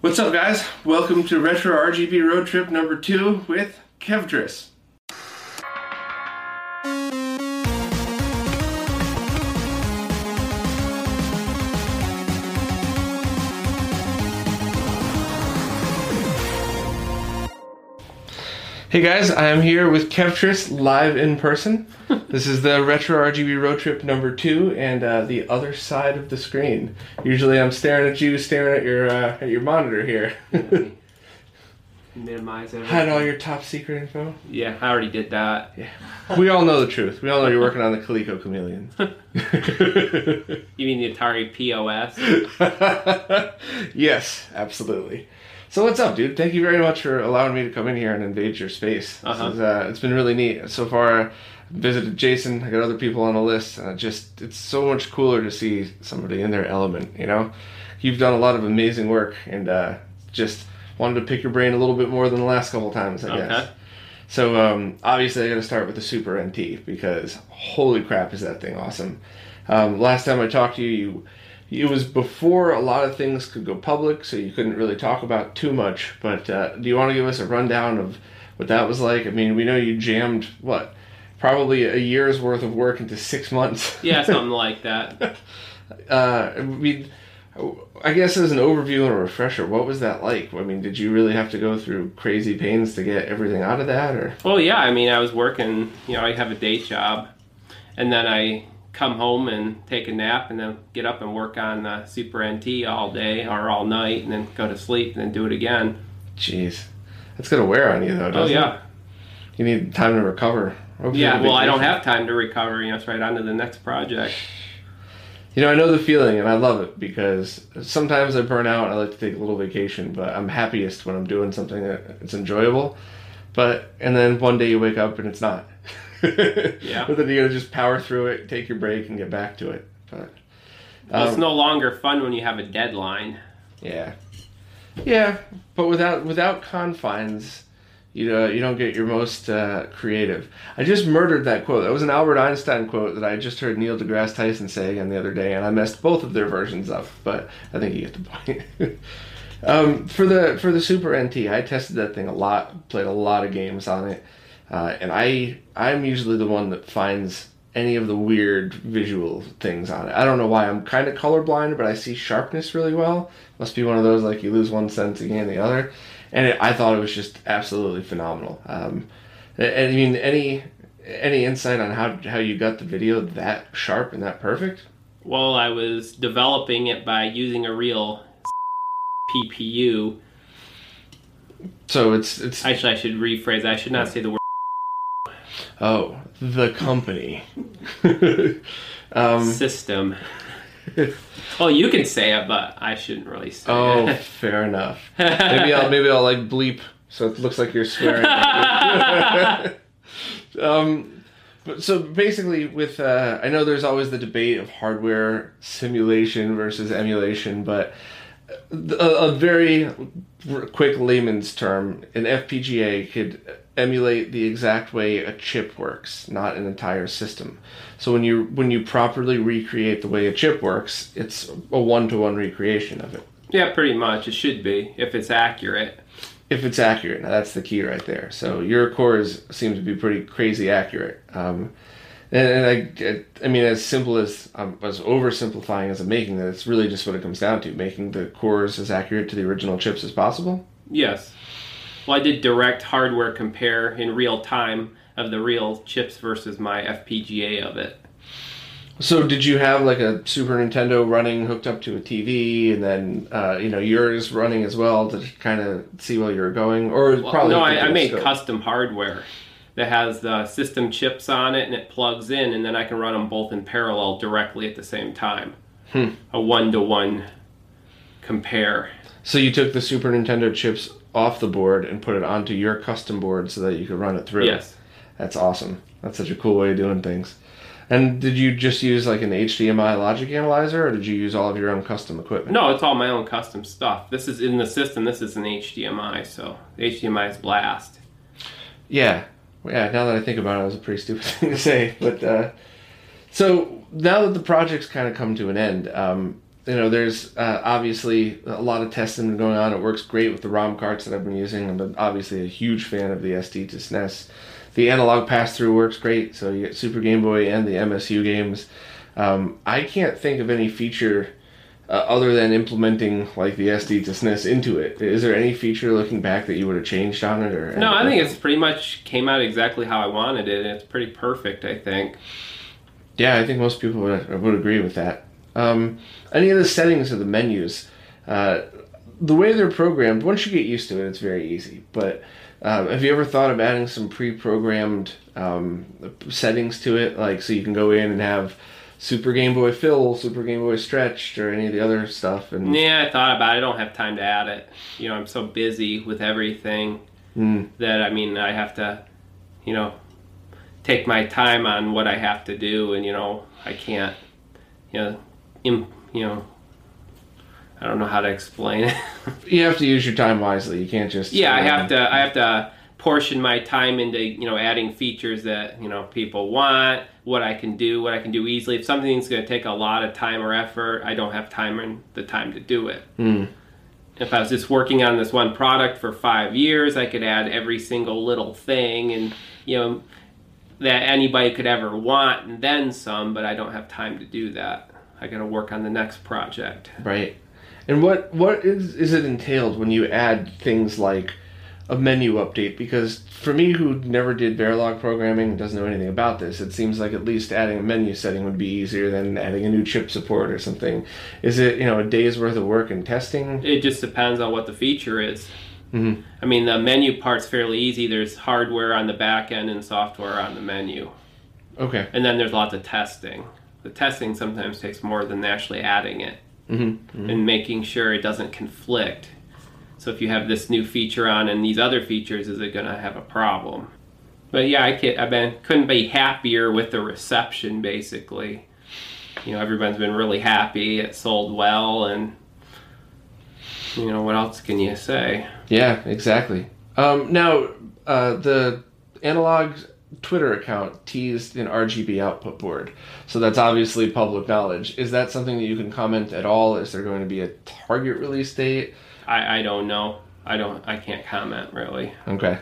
What's up, guys? Welcome to Retro RGB Road Trip number two with Kevtris. Hey guys, I am here with Kevtris live in person. this is the Retro RGB Road Trip number two, and uh, the other side of the screen. Usually, I'm staring at you, staring at your uh, at your monitor here. Minimize everything. Hide all your top secret info. Yeah, I already did that. Yeah. We all know the truth. We all know you're working on the Coleco Chameleon. You mean the Atari POS? yes, absolutely. So what's up, dude? Thank you very much for allowing me to come in here and invade your space. Uh-huh. is, uh, it's been really neat so far. I visited Jason. I got other people on the list. And I just it's so much cooler to see somebody in their element. You know, you've done a lot of amazing work, and uh, just wanted to pick your brain a little bit more than the last couple times. I guess. So um, obviously, I got to start with the Super NT because holy crap, is that thing awesome! Um, last time I talked to you, you it was before a lot of things could go public, so you couldn't really talk about too much. But uh, do you want to give us a rundown of what that was like? I mean, we know you jammed what, probably a year's worth of work into six months. Yeah, something like that. uh, I mean, I guess as an overview and a refresher, what was that like? I mean, did you really have to go through crazy pains to get everything out of that, or? Well, yeah, I mean, I was working, you know, I have a day job, and then I come home and take a nap, and then get up and work on uh, Super NT all day or all night, and then go to sleep, and then do it again. Jeez, that's gonna wear on you though, Oh, doesn't it? yeah. You need time to recover. Hopefully Yeah, well, I don't have time to recover, you know, it's right on to the next project. You know, I know the feeling, and I love it because sometimes I burn out. and I like to take a little vacation, but I'm happiest when I'm doing something that it's enjoyable. But and then one day you wake up and it's not. Yeah. But then you gotta just power through it, take your break, and get back to it. But Well, it's um, no longer fun when you have a deadline. yeah, yeah. But without without confines, you know, you don't get your most uh, creative. I just murdered that quote. That was an Albert Einstein quote that I just heard Neil deGrasse Tyson say again the other day, and I messed both of their versions up. But I think you get the point. um, for the for the Super NT, I tested that thing a lot, played a lot of games on it, uh, and I I'm usually the one that finds any of the weird visual things on it. I don't know why. I'm kind of colorblind, but I see sharpness really well. Must be one of those like you lose one sense, you gain the other. And it, I thought it was just absolutely phenomenal. Um, and I mean, any any insight on how how you got the video that sharp and that perfect? Well, I was developing it by using a real PPU. So it's it's Actually, I should rephrase. I should not say the word. Oh the company. um, system. well, you can say it, but I shouldn't really say oh, it. Oh, fair enough. Maybe I'll maybe I'll like bleep so it looks like you're swearing. um, but so basically, with uh, I know there's always the debate of hardware simulation versus emulation, but a, a very quick layman's term, an FPGA could emulate the exact way a chip works, not an entire system. So when you when you properly recreate the way a chip works, it's a one to one recreation of it. yeah, pretty much. It should be if it's accurate. if it's accurate. Now that's the key right there. So your cores seem to be pretty crazy accurate. Um, and, and I, I mean, as simple as um, as oversimplifying as I'm making that, it's really just what it comes down to: making the cores as accurate to the original chips as possible. Yes. Well, I did direct hardware compare in real time of the real chips versus my FPGA of it. So did you have like a Super Nintendo running hooked up to a TV, and then uh, you know yours running as well to kind of see where you were going, or Well, probably no, I, I made scope? custom hardware that has the system chips on it and it plugs in, and then I can run them both in parallel directly at the same time. Hmm. A one to one compare. So you took the Super Nintendo chips off the board and put it onto your custom board so that you could run it through. Yes. That's awesome. That's such a cool way of doing things. And did you just use like an HDMI logic analyzer, or did you use all of your own custom equipment? No, it's all my own custom stuff. This is in the system. This is an HDMI, so HDMI is blast. Yeah, yeah. Now that I think about it, it was a pretty stupid thing to say. But uh, so now that the project's kind of come to an end, um, you know, there's uh, obviously a lot of testing going on. It works great with the ROM carts that I've been using. I'm obviously a huge fan of the SD2SNES. The analog pass through works great, so you get Super Game Boy and the MSU games. Um, I can't think of any feature uh, other than implementing like the SD2SNES into it. Is there any feature looking back that you would have changed on it, or No, I think it's pretty much came out exactly how I wanted it. and It's pretty perfect, I think. Yeah, I think most people would, would agree with that. Um, any of the settings of the menus, uh, the way they're programmed, once you get used to it, it's very easy. But um, have you ever thought of adding some pre-programmed um, settings to it, like so you can go in and have Super Game Boy Fill, Super Game Boy Stretched, or any of the other stuff? And Yeah, I thought about it. I don't have time to add it. You know, I'm so busy with everything Mm. that I mean, I have to, you know, take my time on what I have to do, and you know, I can't, you know, im, you know, I don't know how to explain it. you have to use your time wisely. You can't just yeah, I have to. I have to portion my time into you know adding features that you know people want, what I can do, what I can do easily. If something's going to take a lot of time or effort, I don't have time and the time to do it. Mm. If I was just working on this one product for five years, I could add every single little thing and you know that anybody could ever want and then some. But I don't have time to do that. I got to work on the next project. Right. And what what is is it entailed when you add things like a menu update? Because for me, who never did Verilog programming, doesn't know anything about this, it seems like at least adding a menu setting would be easier than adding a new chip support or something. Is it you know a day's worth of work and testing? It just depends on what the feature is. Mhm. I mean, the menu part's fairly easy. There's hardware on the back end and software on the menu. Okay. And then there's lots of testing. The testing sometimes takes more than actually adding it Mm-hmm. and making sure it doesn't conflict. So if you have this new feature on and these other features, is it going to have a problem? But yeah, I can't, I've been couldn't be happier with the reception. Basically, you know, everyone's been really happy. It sold well, and you know, what else can you say? Yeah, exactly. Um, now, uh, the analog Twitter account teased an RGB output board, so that's obviously public knowledge. Is that something that you can comment at all? Is there going to be a target release date? I, I don't know. I don't. I can't comment really. Okay.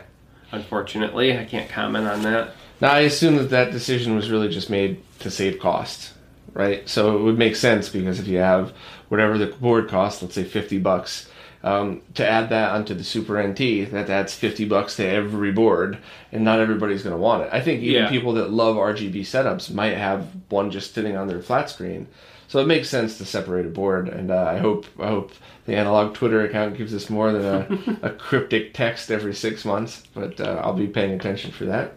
Unfortunately, I can't comment on that. Now, I assume that that decision was really just made to save cost, right? So it would make sense because if you have whatever the board costs, let's say 50 bucks, um, to add that onto the Super NT, that adds 50 bucks to every board, and not everybody's going to want it. I think even Yeah. people that love RGB setups might have one just sitting on their flat screen. So it makes sense to separate a board, and uh, I hope I hope the analog Twitter account gives us more than a, a cryptic text every six months. But uh, I'll be paying attention for that.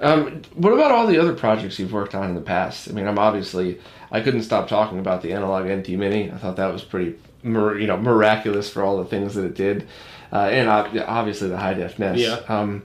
Um, what about all the other projects you've worked on in the past? I mean, I'm obviously I couldn't stop talking about the analog NT Mini. I thought that was pretty, you know, miraculous for all the things that it did, uh, and obviously the high def NES. Yeah. Um,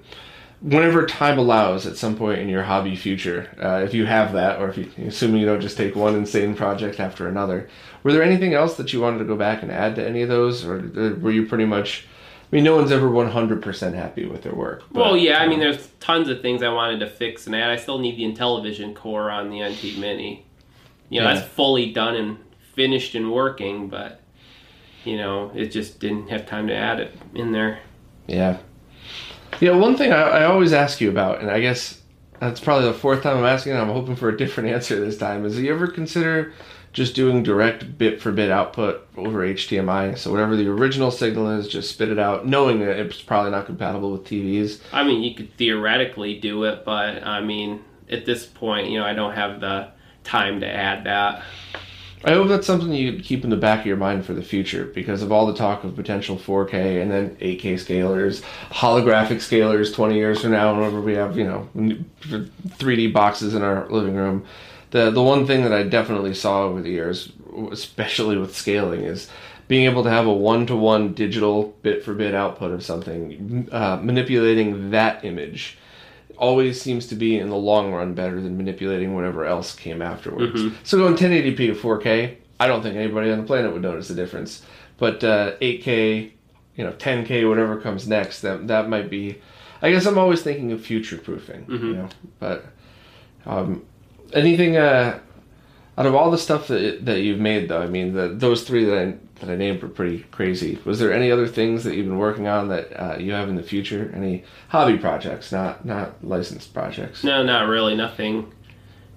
whenever time allows, at some point in your hobby future, uh, if you have that, or if you, assuming you don't just take one insane project after another, were there anything else that you wanted to go back and add to any of those, or uh, were you pretty much? I mean, no one's ever 100% happy with their work. but, Well, yeah, I mean, um, there's tons of things I wanted to fix and add. I still need the Intellivision core on the NT Mini. You know, Yeah. that's fully done and finished and working, but you know, it just didn't have time to add it in there. Yeah. Yeah, one thing I, I always ask you about, and I guess that's probably the fourth time I'm asking, I'm hoping for a different answer this time, is you ever consider just doing direct bit for bit output over HDMI? So whatever the original signal is, just spit it out, knowing that it's probably not compatible with TVs. I mean, you could theoretically do it, but I mean, at this point, you know, I don't have the time to add that. I hope that's something you keep in the back of your mind for the future because of all the talk of potential 4K and then 8K scalers, holographic scalers 20 years from now, whenever we have, you know, 3D boxes in our living room. The, the one thing that I definitely saw over the years, especially with scaling, is being able to have a one to one digital bit for bit output of something, uh, manipulating that image always seems to be in the long run better than manipulating whatever else came afterwards. So going 1080p to 4K, I don't think anybody on the planet would notice the difference. But uh, 8K, you know, 10K, whatever comes next, that that might be. I guess I'm always thinking of future proofing, you know. But um, anything, uh, Out of all the stuff that that you've made, though, I mean, the, those three that I that I named were pretty crazy. Was there any other things that you've been working on that uh, you have in the future? Any hobby projects, not not licensed projects? No, not really. Nothing.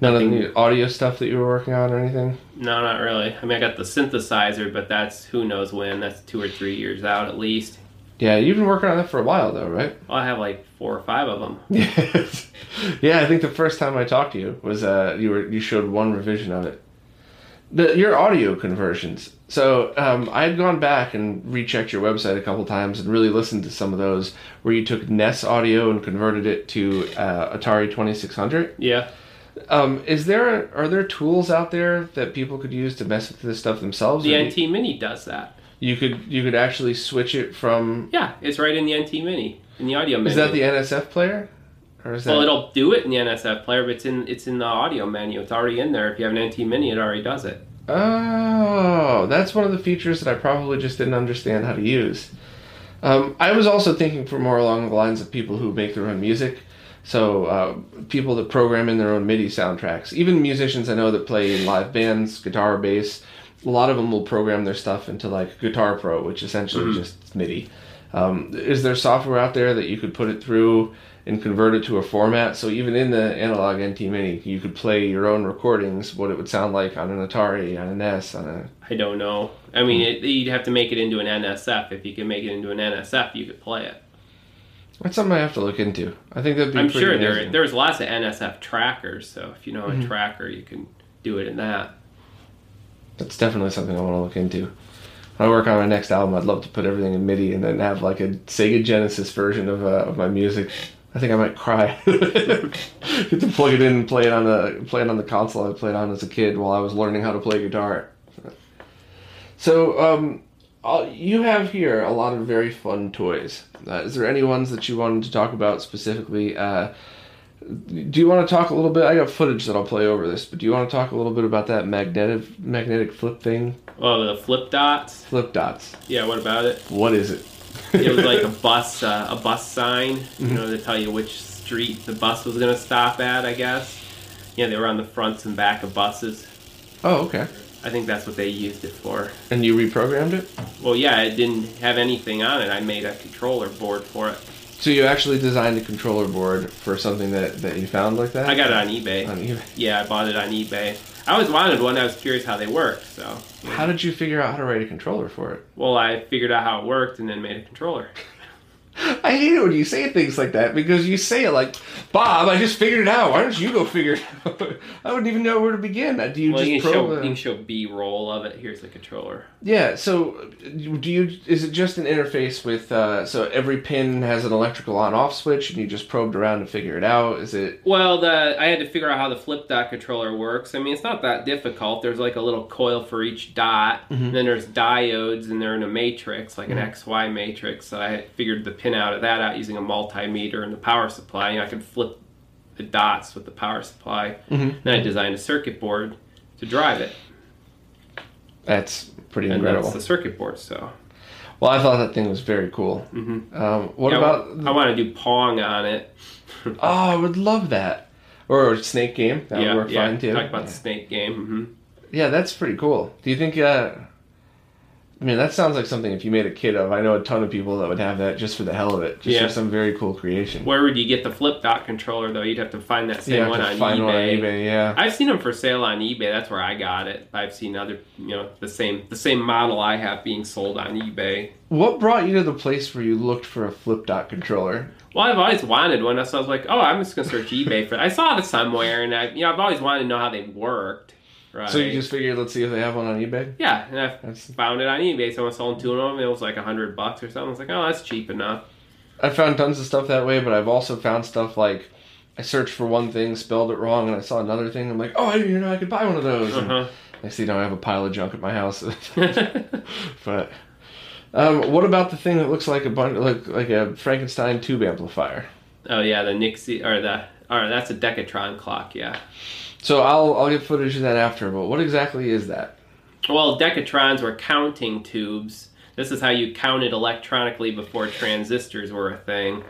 None of the audio stuff that you were working on or anything? No, not really. I mean, I got the synthesizer, but that's who knows when. That's two or three years out at least. Yeah, you've been working on that for a while, though, right? Well, I have like four or five of them. Yes. yeah, I think the first time I talked to you was uh, you were you showed one revision of it. The, your audio conversions. So um, I had gone back and rechecked your website a couple times and really listened to some of those where you took NES audio and converted it to uh, Atari Twenty Six Hundred. Yeah. Um, is there are there tools out there that people could use to mess with this stuff themselves? The Or you- NT Mini does that. You could you could actually switch it from. Yeah, it's right in the NT Mini in the audio menu. Is that the NSF player, or is that? Well, it'll do it in the NSF player, but it's in it's in the audio menu. It's already in there. If you have an NT Mini, it already does it. Oh, that's one of the features that I probably just didn't understand how to use. Um, I was also thinking for more along the lines of people who make their own music. So uh, people that program in their own MIDI soundtracks, even musicians I know that play in live bands, guitar, bass. A lot of them will program their stuff into like Guitar Pro, which essentially is just MIDI. Um, is there software out there that you could put it through and convert it to a format? So even in the analog NT Mini, you could play your own recordings, what it would sound like on an Atari, on an NES, on a I don't know. I mean, it, you'd have to make it into an NSF. If you can make it into an NSF, you could play it. That's something I have to look into. I think that'd be. I'm sure there there's lots of NSF trackers. So if you know a tracker, you can do it in that. That's definitely something I want to look into. I work on my next album, I'd love to put everything in MIDI and then have like a Sega Genesis version of, uh, of my music. I think I might cry. Get to plug it in and play it on the play it on the console I played on as a kid while I was learning how to play guitar. So, um, uh, you have here a lot of very fun toys. Uh, is there any ones that you wanted to talk about specifically? Uh, do you want to talk a little bit? I got footage that I'll play over this, but do you want to talk a little bit about that magnetic magnetic flip thing? Oh, the flip dots. Flip dots. Yeah, what about it? What is it? It was like a bus, uh, a bus sign, you know, to tell you which street the bus was going to stop at. I guess. Yeah, they were on the fronts and back of buses. Oh, okay. I think that's what they used it for. And you reprogrammed it? Well, yeah, it didn't have anything on it. I made a controller board for it. So you actually designed a controller board for something that, that you found like that? I got it on eBay. On eBay. Yeah, I bought it on eBay. I always wanted one. I was curious how they worked. So, How did you figure out how to write a controller for it? well, I figured out how it worked and then made a controller. I hate it when you say things like that because you say it like, Bob, I just figured it out. Why don't you go figure it out? I wouldn't even know where to begin. Uh, do you Well, just you can, show, you can show B-roll of it. Here's the controller. Yeah, so do you is it just an interface with uh, so every pin has an electrical on off switch and you just probed around to figure it out? Is it Well, the I had to figure out how the flip dot controller works. I mean, it's not that difficult. There's like a little coil for each dot, and then there's diodes, and they're in a matrix, like an mm-hmm. XY matrix. So I figured the pin out of that out using a multimeter and the power supply. And I could flip the dots with the power supply. Then I designed a circuit board to drive it, that's pretty and incredible. that's the circuit board. So Well, I thought that thing was very cool. Mhm. Um, what Yeah, about? I want to do Pong on it. oh, I would love that. Or snake game that yeah, would work yeah. fine too. Talk about the snake game. hmm Yeah, that's pretty cool. Do you think? Uh, I mean, that sounds like something if you made a kit of. I know a ton of people that would have that just for the hell of it, just Yeah. for some very cool creation. Where would you get the flip dot controller though? You'd have to find that same have one to on find eBay. one on eBay. Yeah. I've seen them for sale on eBay. That's where I got it. I've seen other, you know, the same the same model I have being sold on eBay. What brought you to the place where you looked for a flip dot controller? Well, I've always wanted one, so I was like, oh, I'm just gonna search eBay for. I saw it somewhere, and I, you know, I've always wanted to know how they worked. Right. So you just figured, let's see if they have one on eBay. yeah, and I That's. found it on eBay. Someone sold two of them. It was like a hundred bucks or something. I was like, oh, that's cheap enough. I found tons of stuff that way, but I've also found stuff like I searched for one thing, spelled it wrong, and I saw another thing. I'm like, oh, I didn't even know I could buy one of those. Uh see now I have a pile of junk at my house. but um, what about the thing that looks like a bunch, like like a Frankenstein tube amplifier? Oh yeah, the Nixie or the or that's a Dekatron clock. Yeah. So I'll I'll get footage of that after. But what exactly is that? Well, Dekatrons were counting tubes. This is how you counted electronically before transistors were a thing.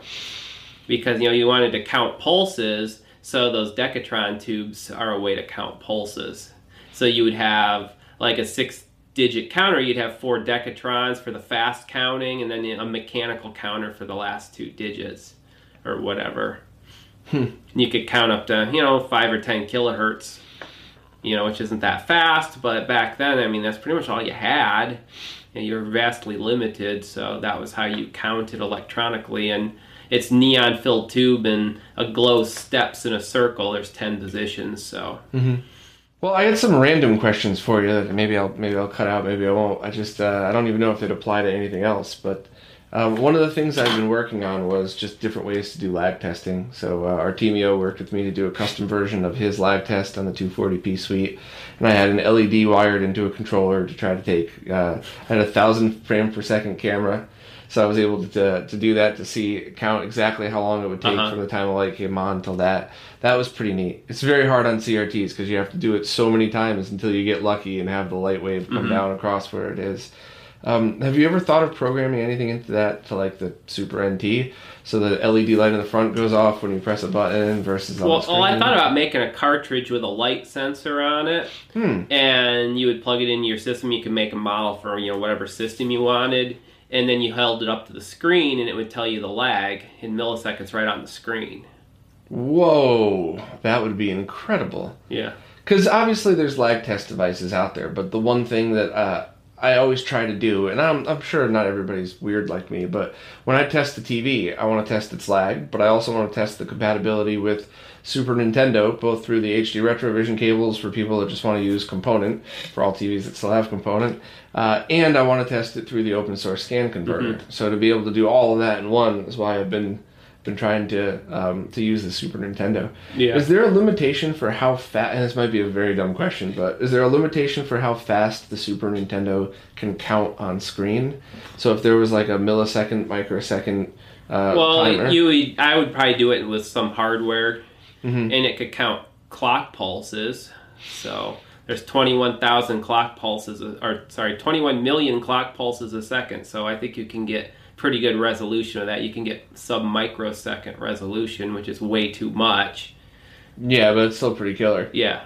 Because, you know, you wanted to count pulses, so those Dekatron tubes are a way to count pulses. So you would have like a six digit counter, you'd have four dekatrons for the fast counting, and then a mechanical counter for the last two digits or whatever. You could count up to, you know, five or 10 kilohertz, you know, which isn't that fast, but back then, I mean, that's pretty much all you had. And you're vastly limited, so that was how you counted electronically. And it's neon filled tube and a glow steps in a circle. There's 10 positions, so. Well, I had some random questions for you that maybe I'll maybe I'll cut out, maybe I won't. I just uh, I don't even know if it apply to anything else. But um, one of the things I've been working on was just different ways to do lag testing. So uh, Artemio worked with me to do a custom version of his lag test on the 240p suite, and I had an LED wired into a controller to try to take. Uh, I had a thousand frame per second camera. So I was able to, to do that to see count exactly how long it would take Uh-huh. from the time a light came on till that. That was pretty neat. It's very hard on CRTs because you have to do it so many times until you get lucky and have the light wave come Mhm. down across where it is. Um, have you ever thought of programming anything into that to like the Super NT so the LED light in the front goes off when you press a button versus on Well, well, I thought about making a cartridge with a light sensor on it. Hmm. and you would plug it into your system. You could make a model for you know whatever system you wanted, and then you held it up to the screen, and it would tell you the lag in milliseconds right on the screen. Whoa, that would be incredible. Yeah. Because obviously there's lag test devices out there, but the one thing that uh, I always try to do, and I'm, I'm sure not everybody's weird like me, but when I test the TV, I want to test its lag, but I also want to test the compatibility with Super Nintendo, both through the HD Retrovision cables for people that just want to use component, for all TVs that still have component, uh, and I want to test it through the open source scan converter. So to be able to do all of that in one is why I've been been trying to um, to use the Super Nintendo. Yeah. Is there a limitation for how fast? And this might be a very dumb question, but is there a limitation for how fast the Super Nintendo can count on screen? So if there was like a millisecond, microsecond uh, well, timer, you would, I would probably do it with some hardware, Mhm. and it could count clock pulses. So there's 21,000 clock pulses, or sorry, 21 million clock pulses a second. So I think you can get pretty good resolution of that. You can get sub microsecond resolution, which is way too much. yeah, but it's still pretty killer. Yeah.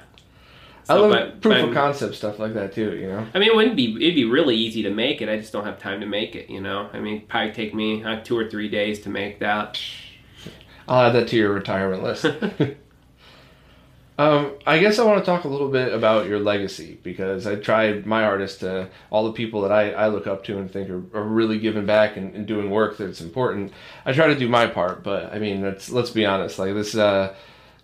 I love proof of concept stuff like that too. You know. I mean, it wouldn't be. It'd be really easy to make it. I just don't have time to make it. You know. I mean, it'd probably take me uh, two or three days to make that. I'll add that to your retirement list. um, I guess I want to talk a little bit about your legacy because I tried my artist to all the people that I, I look up to and think are, are really giving back and, and doing work that's important. I try to do my part, but I mean, let's let's be honest. Like this, uh,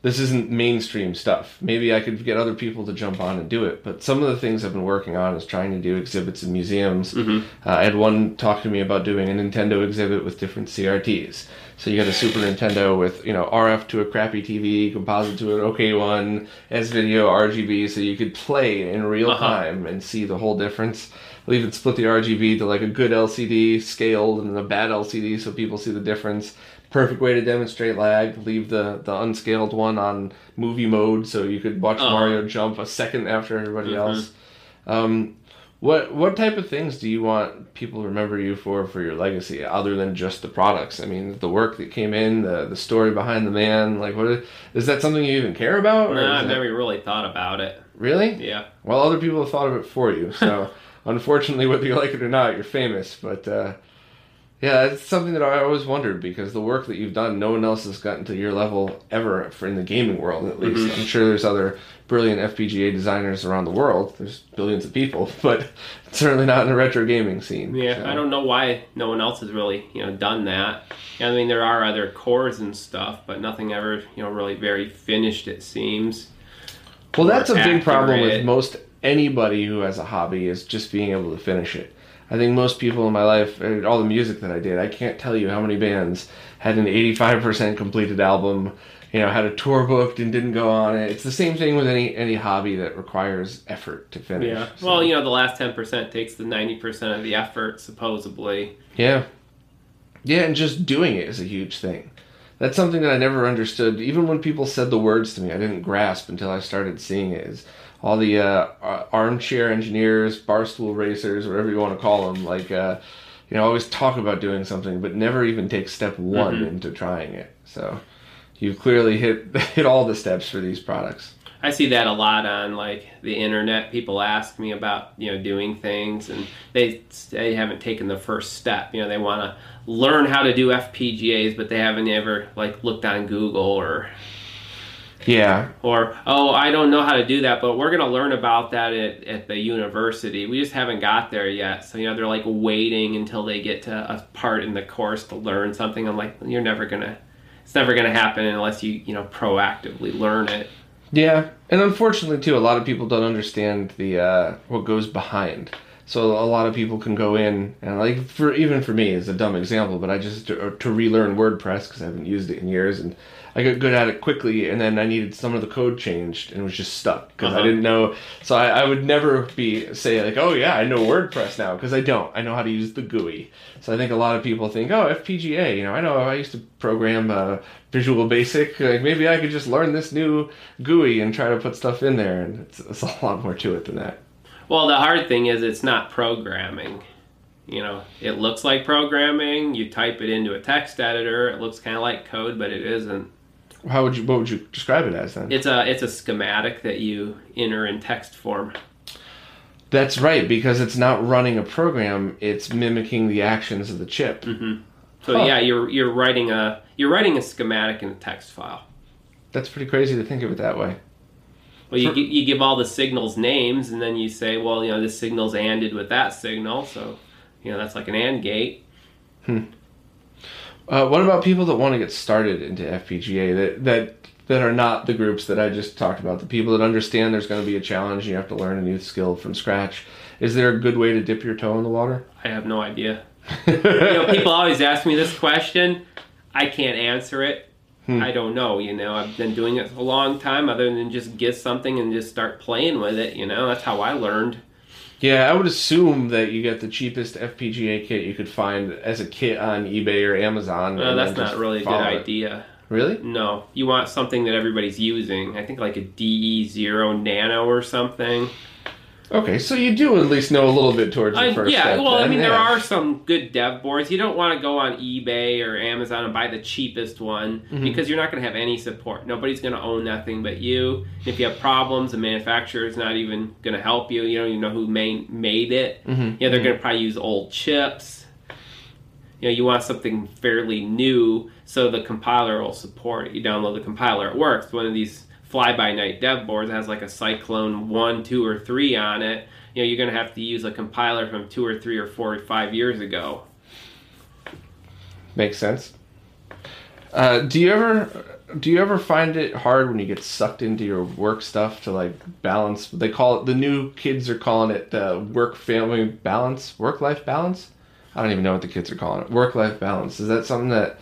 this isn't mainstream stuff. Maybe I could get other people to jump on and do it, but some of the things I've been working on is trying to do exhibits in museums. Mhm. Uh, I had one talk to me about doing a Nintendo exhibit with different CRTs. So you got a Super Nintendo with you know RF to a crappy TV, composite to an OK one, S video, RGB, so you could play in real Uh-huh. time and see the whole difference. I'll even split the RGB to like a good LCD scaled and a bad LCD so people see the difference. Perfect way to demonstrate lag. Leave the the unscaled one on movie mode so you could watch Uh-huh. Mario jump a second after everybody Mhm. else. Um, what what type of things do you want people to remember you for for your legacy, other than just the products? I mean, the work that came in, the the story behind the man. Like, what is that something you even care about? No, I've never really thought about it. really. Yeah. Well, other people have thought of it for you. So, unfortunately, whether you like it or not, you're famous. But uh, yeah, it's something that I always wondered because the work that you've done, no one else has gotten to your level ever for in the gaming world, at least. Mhm. I'm sure there's other brilliant FPGA designers around the world. There's billions of people, but certainly not in the retro gaming scene. Yeah, So- I don't know why no one else has really, you know, done that. I mean, there are other cores and stuff, but nothing ever, you know, really very finished. It seems. Well, that's a or big problem with most anybody who has a hobby is just being able to finish it. I think most people in my life, and all the music that I did, I can't tell you how many bands had an 85% completed album, you know, had a tour booked and didn't go on it. It's the same thing with any any hobby that requires effort to finish. Yeah. So- Well, you know, the last ten percent takes the ninety percent of the effort, supposedly. Yeah. Yeah, and just doing it is a huge thing. That's something that I never understood. Even when people said the words to me, I didn't grasp until I started seeing it. Is all the uh, armchair engineers, barstool racers, whatever you want to call them, like, uh, you know, always talk about doing something, but never even take step one Mhm. into trying it. So you've clearly hit hit all the steps for these products. I see that a lot on like the internet. People ask me about you know doing things, and they they haven't taken the first step. You know, they want to learn how to do FPGAs, but they haven't ever like looked on Google or Yeah. or oh I don't know how to do that, but we're gonna learn about that at, at the university. We just haven't got there yet. So you know they're like waiting until they get to a part in the course to learn something. I'm like you're never gonna. It's never going to happen unless you, you know, proactively learn it. Yeah, and unfortunately too, a lot of people don't understand the uh, what goes behind. So a lot of people can go in and like for even for me, it's a dumb example, but I just to, to relearn WordPress because I haven't used it in years, and I got good at it quickly, and then I needed some of the code changed and was just stuck because I Uh-huh. didn't know. So I, I would never be say like, oh yeah, I know WordPress now because I don't. I know how to use the GUI. So I think a lot of people think, oh FPGA, you know, I know I used to program uh, Visual Basic. Like maybe I could just learn this new GUI and try to put stuff in there, and it's, it's a lot more to it than that. Well, the hard thing is it's not programming. You know, it looks like programming. You type it into a text editor. It looks kind of like code, but it isn't. How would you what would you describe it as then? It's a it's a schematic that you enter in text form. That's right because it's not running a program; it's mimicking the actions of the chip. hmm So Huh. yeah, you're you're writing a you're writing a schematic in a text file. That's pretty crazy to think of it that way. Well, you, you give all the signals names, and then you say, well, you know, this signal's anded with that signal, so you know that's like an and gate. Uh, what about people that want to get started into FPGA that that that are not the groups that I just talked about? The people that understand there's going to be a challenge and you have to learn a new skill from scratch. Is there a good way to dip your toe in the water? I have no idea. You know, people always ask me this question. I can't answer it. Hmm. I don't know. You know, I've been doing it a long time. Other than just get something and just start playing with it. You know, that's how I learned. Yeah, I would assume that you get the cheapest FPGA kit you could find as a kit on eBay or Amazon. Uh, and that's not really a good it. idea. Really? No, you want something that everybody's using. I think like a DE zero Nano or something. Okay, so you do at least know a little bit towards the I, first yeah, step. well, I then, mean, there yeah. are some good dev boards. You don't want to go on eBay or Amazon and buy the cheapest one Mhm. because you're not going to have any support. Nobody's going to own that thing but you. If you have problems, the manufacturer's not even going to help you. You don't even know who made made it. Mhm. Yeah, they're going to probably use old chips. You know, you want something fairly new so the compiler will support it. You download the compiler, it works. One of these fly-by-night dev boards has like a Cyclone 1, 2, or 3 on it. You know, you're going to have to use a compiler from 2 or 3 or 4 or 5 years ago. Makes sense. Uh, do you ever do you ever find it hard when you get sucked into your work stuff to like balance? They call it the new kids are calling it uh, work family balance, work life balance. I don't even know what the kids are calling it. Work life balance. Is that something that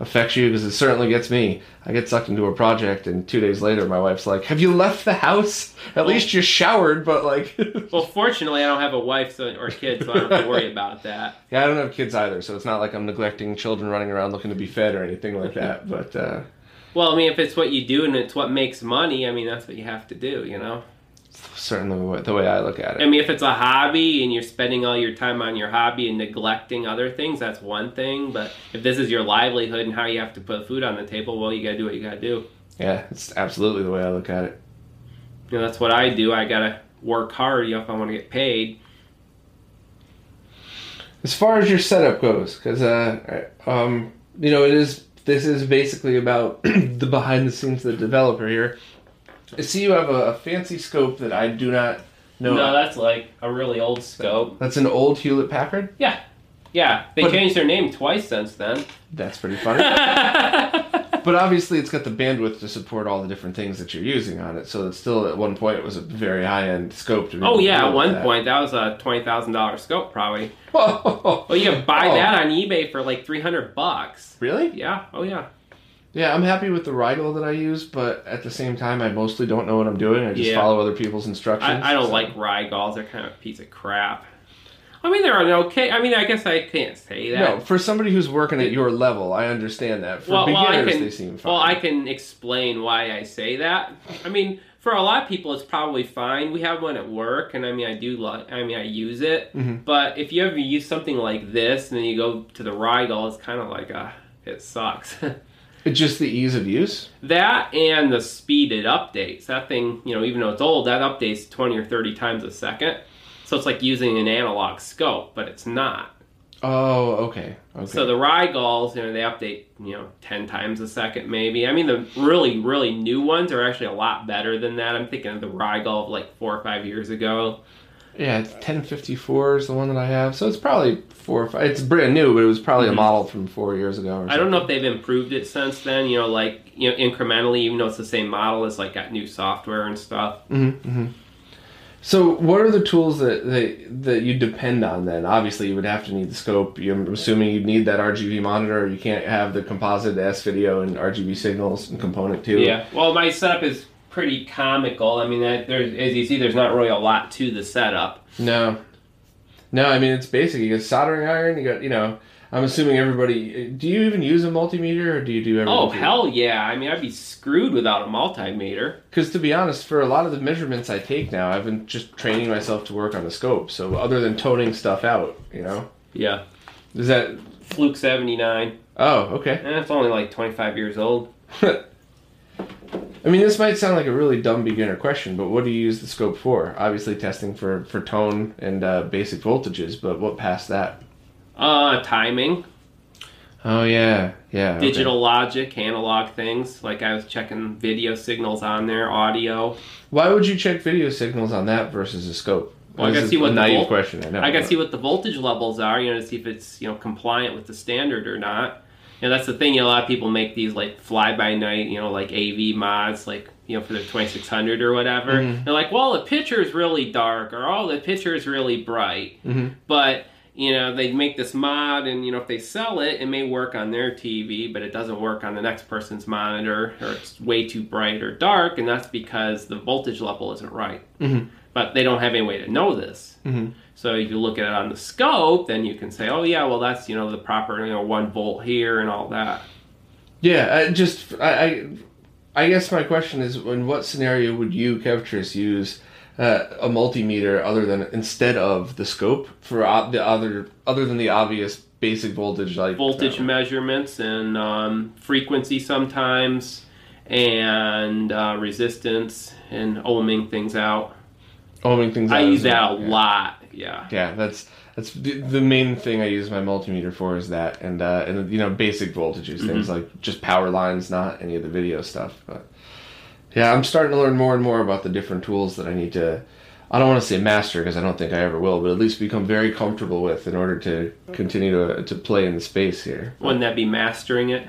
affects you? Because it certainly gets me. I get sucked into a project, and two days later, my wife's like, "Have you left the house? At least you showered, but like." Well, fortunately, I don't have a wife so, or kids, so I don't have to worry about that. Yeah, I don't have kids either, so it's not like I'm neglecting children running around looking to be fed or anything like that. But uh, Well, I mean, if it's what you do and it's what makes money, I mean, that's what you have to do, you know? Certainly the way, I look at it. I mean, if it's a hobby and you're spending all your time on your hobby and neglecting other things, that's one thing. But if this is your livelihood and how you have to put food on the table, well, you got to do what you got to do. Yeah, it's absolutely the way I look at it. You know, that's what I do. I got to work hard you know, if I want to get paid. As far as your setup goes, because uh, um, you know, it is this is basically about the behind the scenes of the developer here. I see you have a, a fancy scope that I do not know. No, that's like a really old scope. That's an old Hewlett Packard. Yeah, yeah. they But- changed their name twice since then. That's pretty funny. but obviously, it's got the bandwidth to support all the different things that you're using on it. So it's still at one point it was a very high end scope. To be oh able to yeah, deal at with one that. point that was a twenty thousand dollar scope probably. Whoa. Oh. Well, you can buy Oh. that on eBay for like three hundred bucks. Really? Yeah. Oh yeah. Yeah, I'm happy with the Rigol that I use, but at the same time, I mostly don't know what I'm doing. I just Yeah. follow other people's instructions. I, I don't so- like Rigols. They're kind of a piece of crap. I mean, they're an okay. I mean, I guess I can't say that. No, for somebody who's working at your level, I understand that. For well, well, I beginners, can. they seem fine. Well, I can explain why I say that. I mean, for a lot of people, it's probably fine. We have one at work, and I mean, I do. Lo- I mean, I use it. Mhm. But if you ever use something like this, and then you go to the Rigol, it's kind of like a. It sucks. Just the ease of use. That and the speed it updates. That thing, you know, even though it's old, that updates 20 or 30 times a second. So it's like using an analog scope, but it's not. Oh, okay. Okay. So the Rigols, you know, they update, you know, 10 times a second maybe. I mean, the really, really new ones are actually a lot better than that. I'm thinking of the Rigol of like four or five years ago. Yeah, it's 1054 is the one that I have. So it's probably four or five. It's brand new, but it was probably a model from four years ago. Or I don't know if they've improved it since then, you know, like, you know, incrementally, even though it's the same model, it's like got new software and stuff. Mm-hmm, hmm So, what are the tools that, that that you depend on? Then, obviously, you would have to need the scope. I'm assuming you'd need that RGB monitor. You can't have the composite S video and RGB signals and component too. Yeah. Well, my setup is pretty comical. I mean, there's, as you see, there's not really a lot to the setup. No. No, I mean it's basic. You got soldering iron. You got you know. I'm assuming everybody. Do you even use a multimeter, or do you do everything? Oh, hell yeah. I mean, I'd be screwed without a multimeter. Because to be honest, for a lot of the measurements I take now, I've been just training myself to work on the scope. So other than toning stuff out, you know, Yeah. is that? Fluke 79. Oh, okay. And it's only like 25 years old. I mean, this might sound like a really dumb beginner question, but what do you use the scope for? Obviously, testing for for tone and uh, basic voltages, but what past that? Uh, timing, Oh yeah, yeah. okay. digital logic, analog things. Like I was checking video signals on there, audio. Why would you check video signals on that versus a scope? Well, I gotta see what a the naive question. I know. I gotta but- see what the voltage levels are, you know, to see if it's, you know, compliant with the standard or not. You know, that's the thing, you know, a lot of people make these like fly by night, you know, like AV mods, like, you know, for their 2600 or whatever. Mhm. They're like, well, the picture is really dark or, oh, the picture is really bright. Mhm. But, you know, they make this mod and, you know, if they sell it, it may work on their TV, but it doesn't work on the next person's monitor or it's way too bright or dark. And that's because the voltage level isn't right. Mhm. But they don't have any way to know this. Mhm. So if you look at it on the scope, then you can say, oh yeah, well that's you know the proper you know one volt here and all that. Yeah, I just I, I I guess my question is, in what scenario would you, Kevtris, use uh, a multimeter other than instead of the scope for o- the other other than the obvious basic voltage like Voltage uh, measurements and um, frequency sometimes, and uh, resistance and ohming things out. Things. I use that a yeah. lot. Yeah. Yeah, that's that's the, the main thing I use my multimeter for is that, and uh, and you know basic voltages, things Mm-hmm. like just power lines, not any of the video stuff. But yeah, I'm starting to learn more and more about the different tools that I need to. I don't want to say master because I don't think I ever will, but at least become very comfortable with in order to continue to to play in the space here. Wouldn't that be mastering it?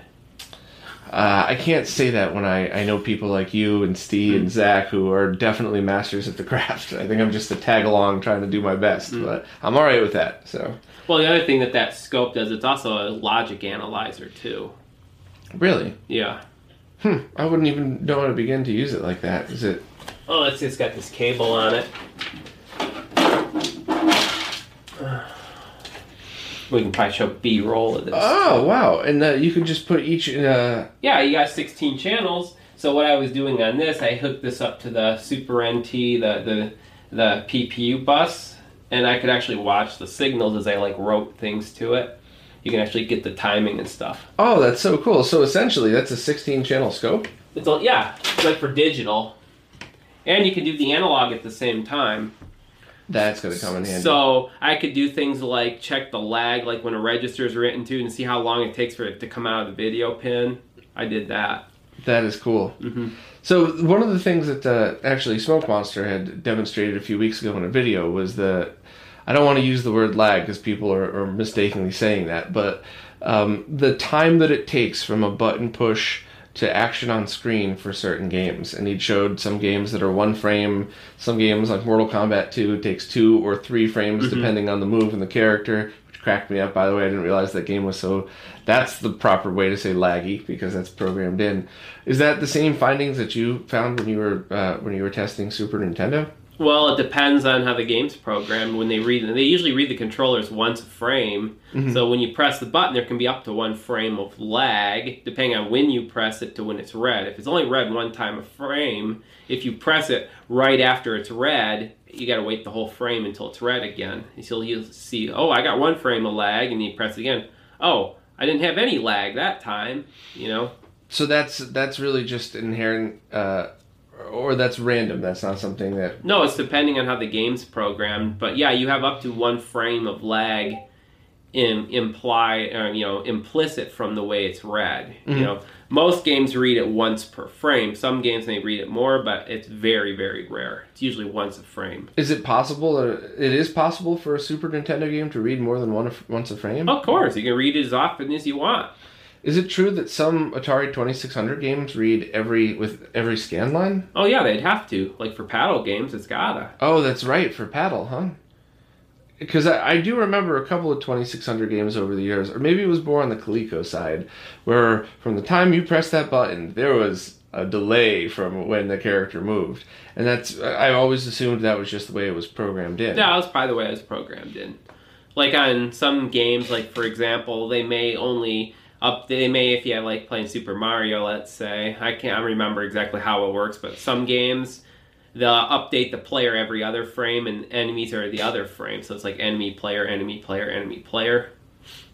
Uh, I can't say that when I, I know people like you and Steve Hmm. and Zach who are definitely masters at the craft. I think I'm just a tag along trying to do my best, Hmm. but I'm all right with that. So Well, the other thing that that scope does, it's also a logic analyzer too. really. Yeah. Hmm, I wouldn't even know how to begin to use it like that. Is it? Oh, it's just got this cable on it. We can probably show B-roll of this. Oh wow! And uh, you can just put each a. Yeah, you got 16 channels. So what I was doing on this, I hooked this up to the Super NT, the the the PPU bus, and I could actually watch the signals as I like wrote things to it. You can actually get the timing and stuff. Oh, that's so cool! So essentially, that's a 16 channel scope. It's all, yeah, it's like for digital, and you can do the analog at the same time. That's gonna come in handy. So I could do things like check the lag, like when a register is written to, and see how long it takes for it to come out of the video pin. I did that. that is cool. hmm So one of the things that uh, actually Smoke Monster had demonstrated a few weeks ago in a video was the. I don't want to use the word lag because people are, are mistakenly saying that, but um, the time that it takes from a button push to action on screen for certain games. And he showed some games that are one frame, some games like Mortal Kombat 2 takes two or three frames Mhm. depending on the move and the character, which cracked me up by the way. I didn't realize that game was so that's the proper way to say laggy because that's programmed in. Is that the same findings that you found when you were uh, when you were testing Super Nintendo? Well, it depends on how the game's programmed. When they read, they usually read the controllers once a frame. Mhm. So when you press the button, there can be up to one frame of lag, depending on when you press it to when it's read. If it's only read one time a frame, if you press it right after it's read, you got to wait the whole frame until it's read again. So you'll see, oh, I got one frame of lag, and you press it again. Oh, I didn't have any lag that time. You know, so that's that's really just inherent, uh, or that's random. That's not something that. No, it's depending on how the game's programmed. But yeah, you have up to one frame of lag in imply uh, you know implicit from the way it's read. You Mhm. know, most games read it once per frame. Some games may read it more, but it's very very rare. It's usually once a frame. Is it possible? Uh, it is possible for a Super Nintendo game to read more than one once a frame. Of course, you can read it as often as you want. Is it true that some Atari Twenty Six Hundred games read every with every scan line? Oh yeah, they'd have to. Like for paddle games, it's gotta. Oh, that's right for paddle, huh? Because I, I do remember a couple of 2600 games over the years, or maybe it was more on the Coleco side, where from the time you pressed that button, there was a delay from when the character moved, and that's I always assumed that was just the way it was programmed in. Yeah, that's probably the way it was programmed in. Like on some games, like for example, they may only up. They may, if you have like playing Super Mario, let's say. I can't remember exactly how it works, but some games they'll update the player every other frame, and enemies are the other frame. So it's like enemy player, enemy player, enemy player.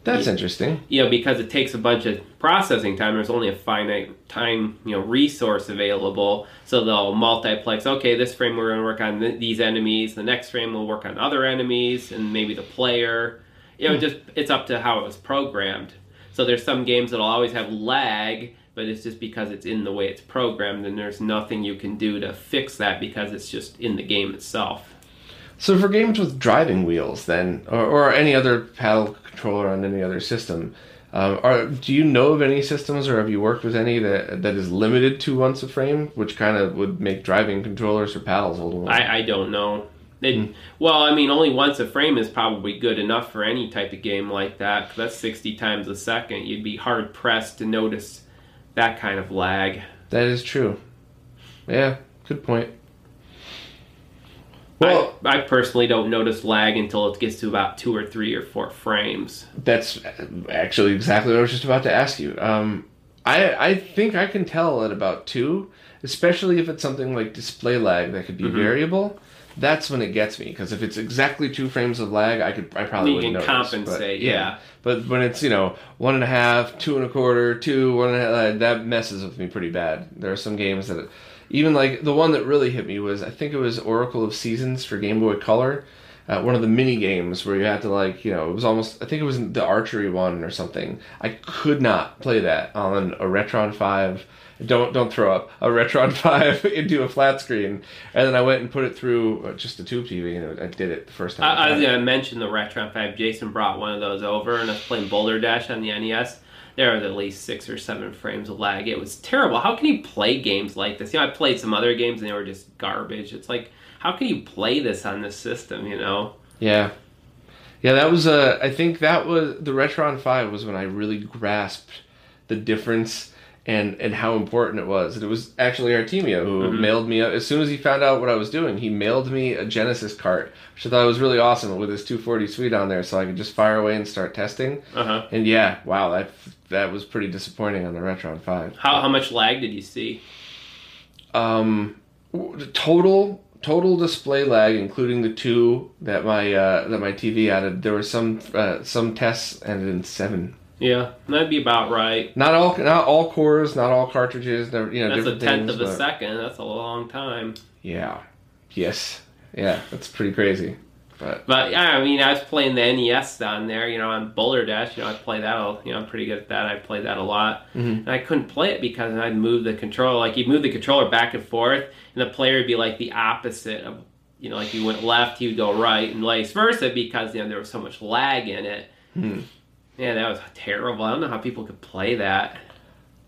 That's interesting. You know, because it takes a bunch of processing time. There's only a finite time, you know, resource available. So they'll multiplex. Okay, this frame we're going to work on th- these enemies. The next frame we'll work on other enemies, and maybe the player. You know, hmm. just it's up to how it was programmed. So there's some games that'll always have lag, but it's just because it's in the way it's programmed, and there's nothing you can do to fix that because it's just in the game itself. So for games with driving wheels, then, or, or any other paddle controller on any other system, um, are do you know of any systems, or have you worked with any that that is limited to once a frame, which kind of would make driving controllers or paddles a little? I, I don't know. It, Well, I mean, only once a frame is probably good enough for any type of game like that. that's 60 times a second. You'd be hard pressed to notice that kind of lag. That is true. Yeah, good point. Well, I, I personally don't notice lag until it gets to about two or three or four frames. that's actually exactly what I was just about to ask you. Um, I I think I can tell at about two, especially if it's something like display lag that could be Mhm. variable. That's when it gets me because if it's exactly two frames of lag, I could I probably You wouldn't can notice, but compensate, yeah. But when it's you know one and a half, two and a quarter, two, one and a half, that messes with me pretty bad. There are some games that, even like the one that really hit me was I think it was Oracle of Seasons for Game Boy Color. Uh, one of the mini games where you had to like you know it was almost I think it was the archery one or something. I could not play that on a Retron Five. Don't don't throw up a Retron Five into a flat screen, and then I went and put it through uh, just a tube TV, and I did it the first time. I, I was going to mention the Retron 5. Jason brought one of those over, and I was playing Boulder Dash on the NES. There was at least six or seven frames of lag. It was terrible. How can you play games like this? You know, I played some other games, and they were just garbage. It's like, how can you play this on this system, you know? Yeah. Yeah, that was uh I think that was the Retron 5 was when I really grasped the difference and and how important it was. And It was actually Artemio who Mhm. mailed me as soon as he found out what I was doing, he mailed me a Genesis cart, which I thought was really awesome with his 240 suite on there so I could just fire away and start testing. Uh huh. And yeah, wow, that that was pretty disappointing on the Retron 5. How, how much lag did you see? Um, total total display lag, including the two that my uh, that my TV added. There were some uh, some tests ended in seven. Yeah, that'd be about right. Not all not all cores, not all cartridges. You know, That's a tenth things, of a second. That's a long time. Yeah. Yes. Yeah. That's pretty crazy. But But yeah, I mean, I was playing the NES on there, you know, on Boulder Dash. You know, I play that. a- You know, I'm pretty good at that. I played that a lot, Mhm. and I couldn't play it because I'd move the controller. Like you'd move the controller back and forth, and the player would be like the opposite of, you know, like you went left, he would go right, and vice versa because you know there was so much lag in it. hmm, Yeah, that was terrible. I don't know how people could play that.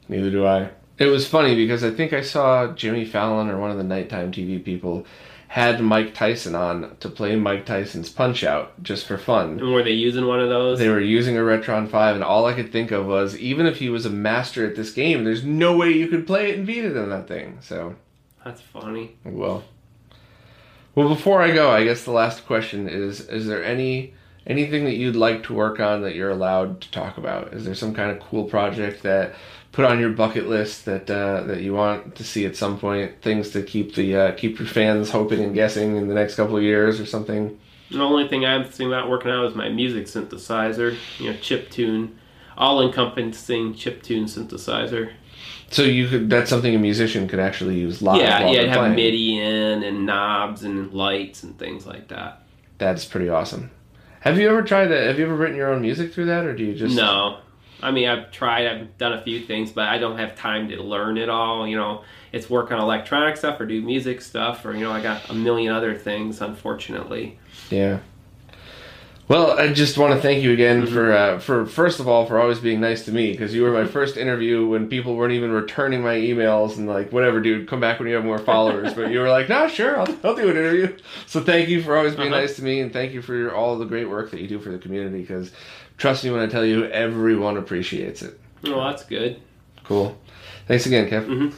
neither do I. It was funny because I think I saw Jimmy Fallon or one of the nighttime TV people had Mike Tyson on to play Mike Tyson's Punch Out just for fun. And were they using one of those? They were using a Retron 5, and all I could think of was even if he was a master at this game, there's no way you could play it and beat it in that thing. So, That's funny. well. Well, before I go, I guess the last question is is there any anything that you'd like to work on that you're allowed to talk about? Is there some kind of cool project that put on your bucket list that uh, that you want to see at some point? Things to keep the uh, keep your fans hoping and guessing in the next couple of years or something? The only thing I'm thinking about working out is my music synthesizer, you know, chip tune. all-encompassing chip tune synthesizer. So you could that's something a musician could actually use live. yeah, yeah, have playing. MIDI in and knobs and lights and things like that. That's pretty awesome. Have you ever tried that? Have you ever written your own music through that, or do you just No. I mean, I've tried, I've done a few things, but I don't have time to learn it all. You know, it's work on electronic stuff or do music stuff, or, you know, I got a million other things, unfortunately. Yeah. Well, I just want to thank you again Mm-hmm. for uh, for first of all for always being nice to me because you were my first interview when people weren't even returning my emails and like whatever, dude, come back when you have more followers. but you were like, no, sure, I'll, I'll do an interview. So thank you for always being Uh-huh. nice to me and thank you for your, all the great work that you do for the community because trust me when I tell you, everyone appreciates it. Well, that's good. Cool. Thanks again, Kev. Mhm.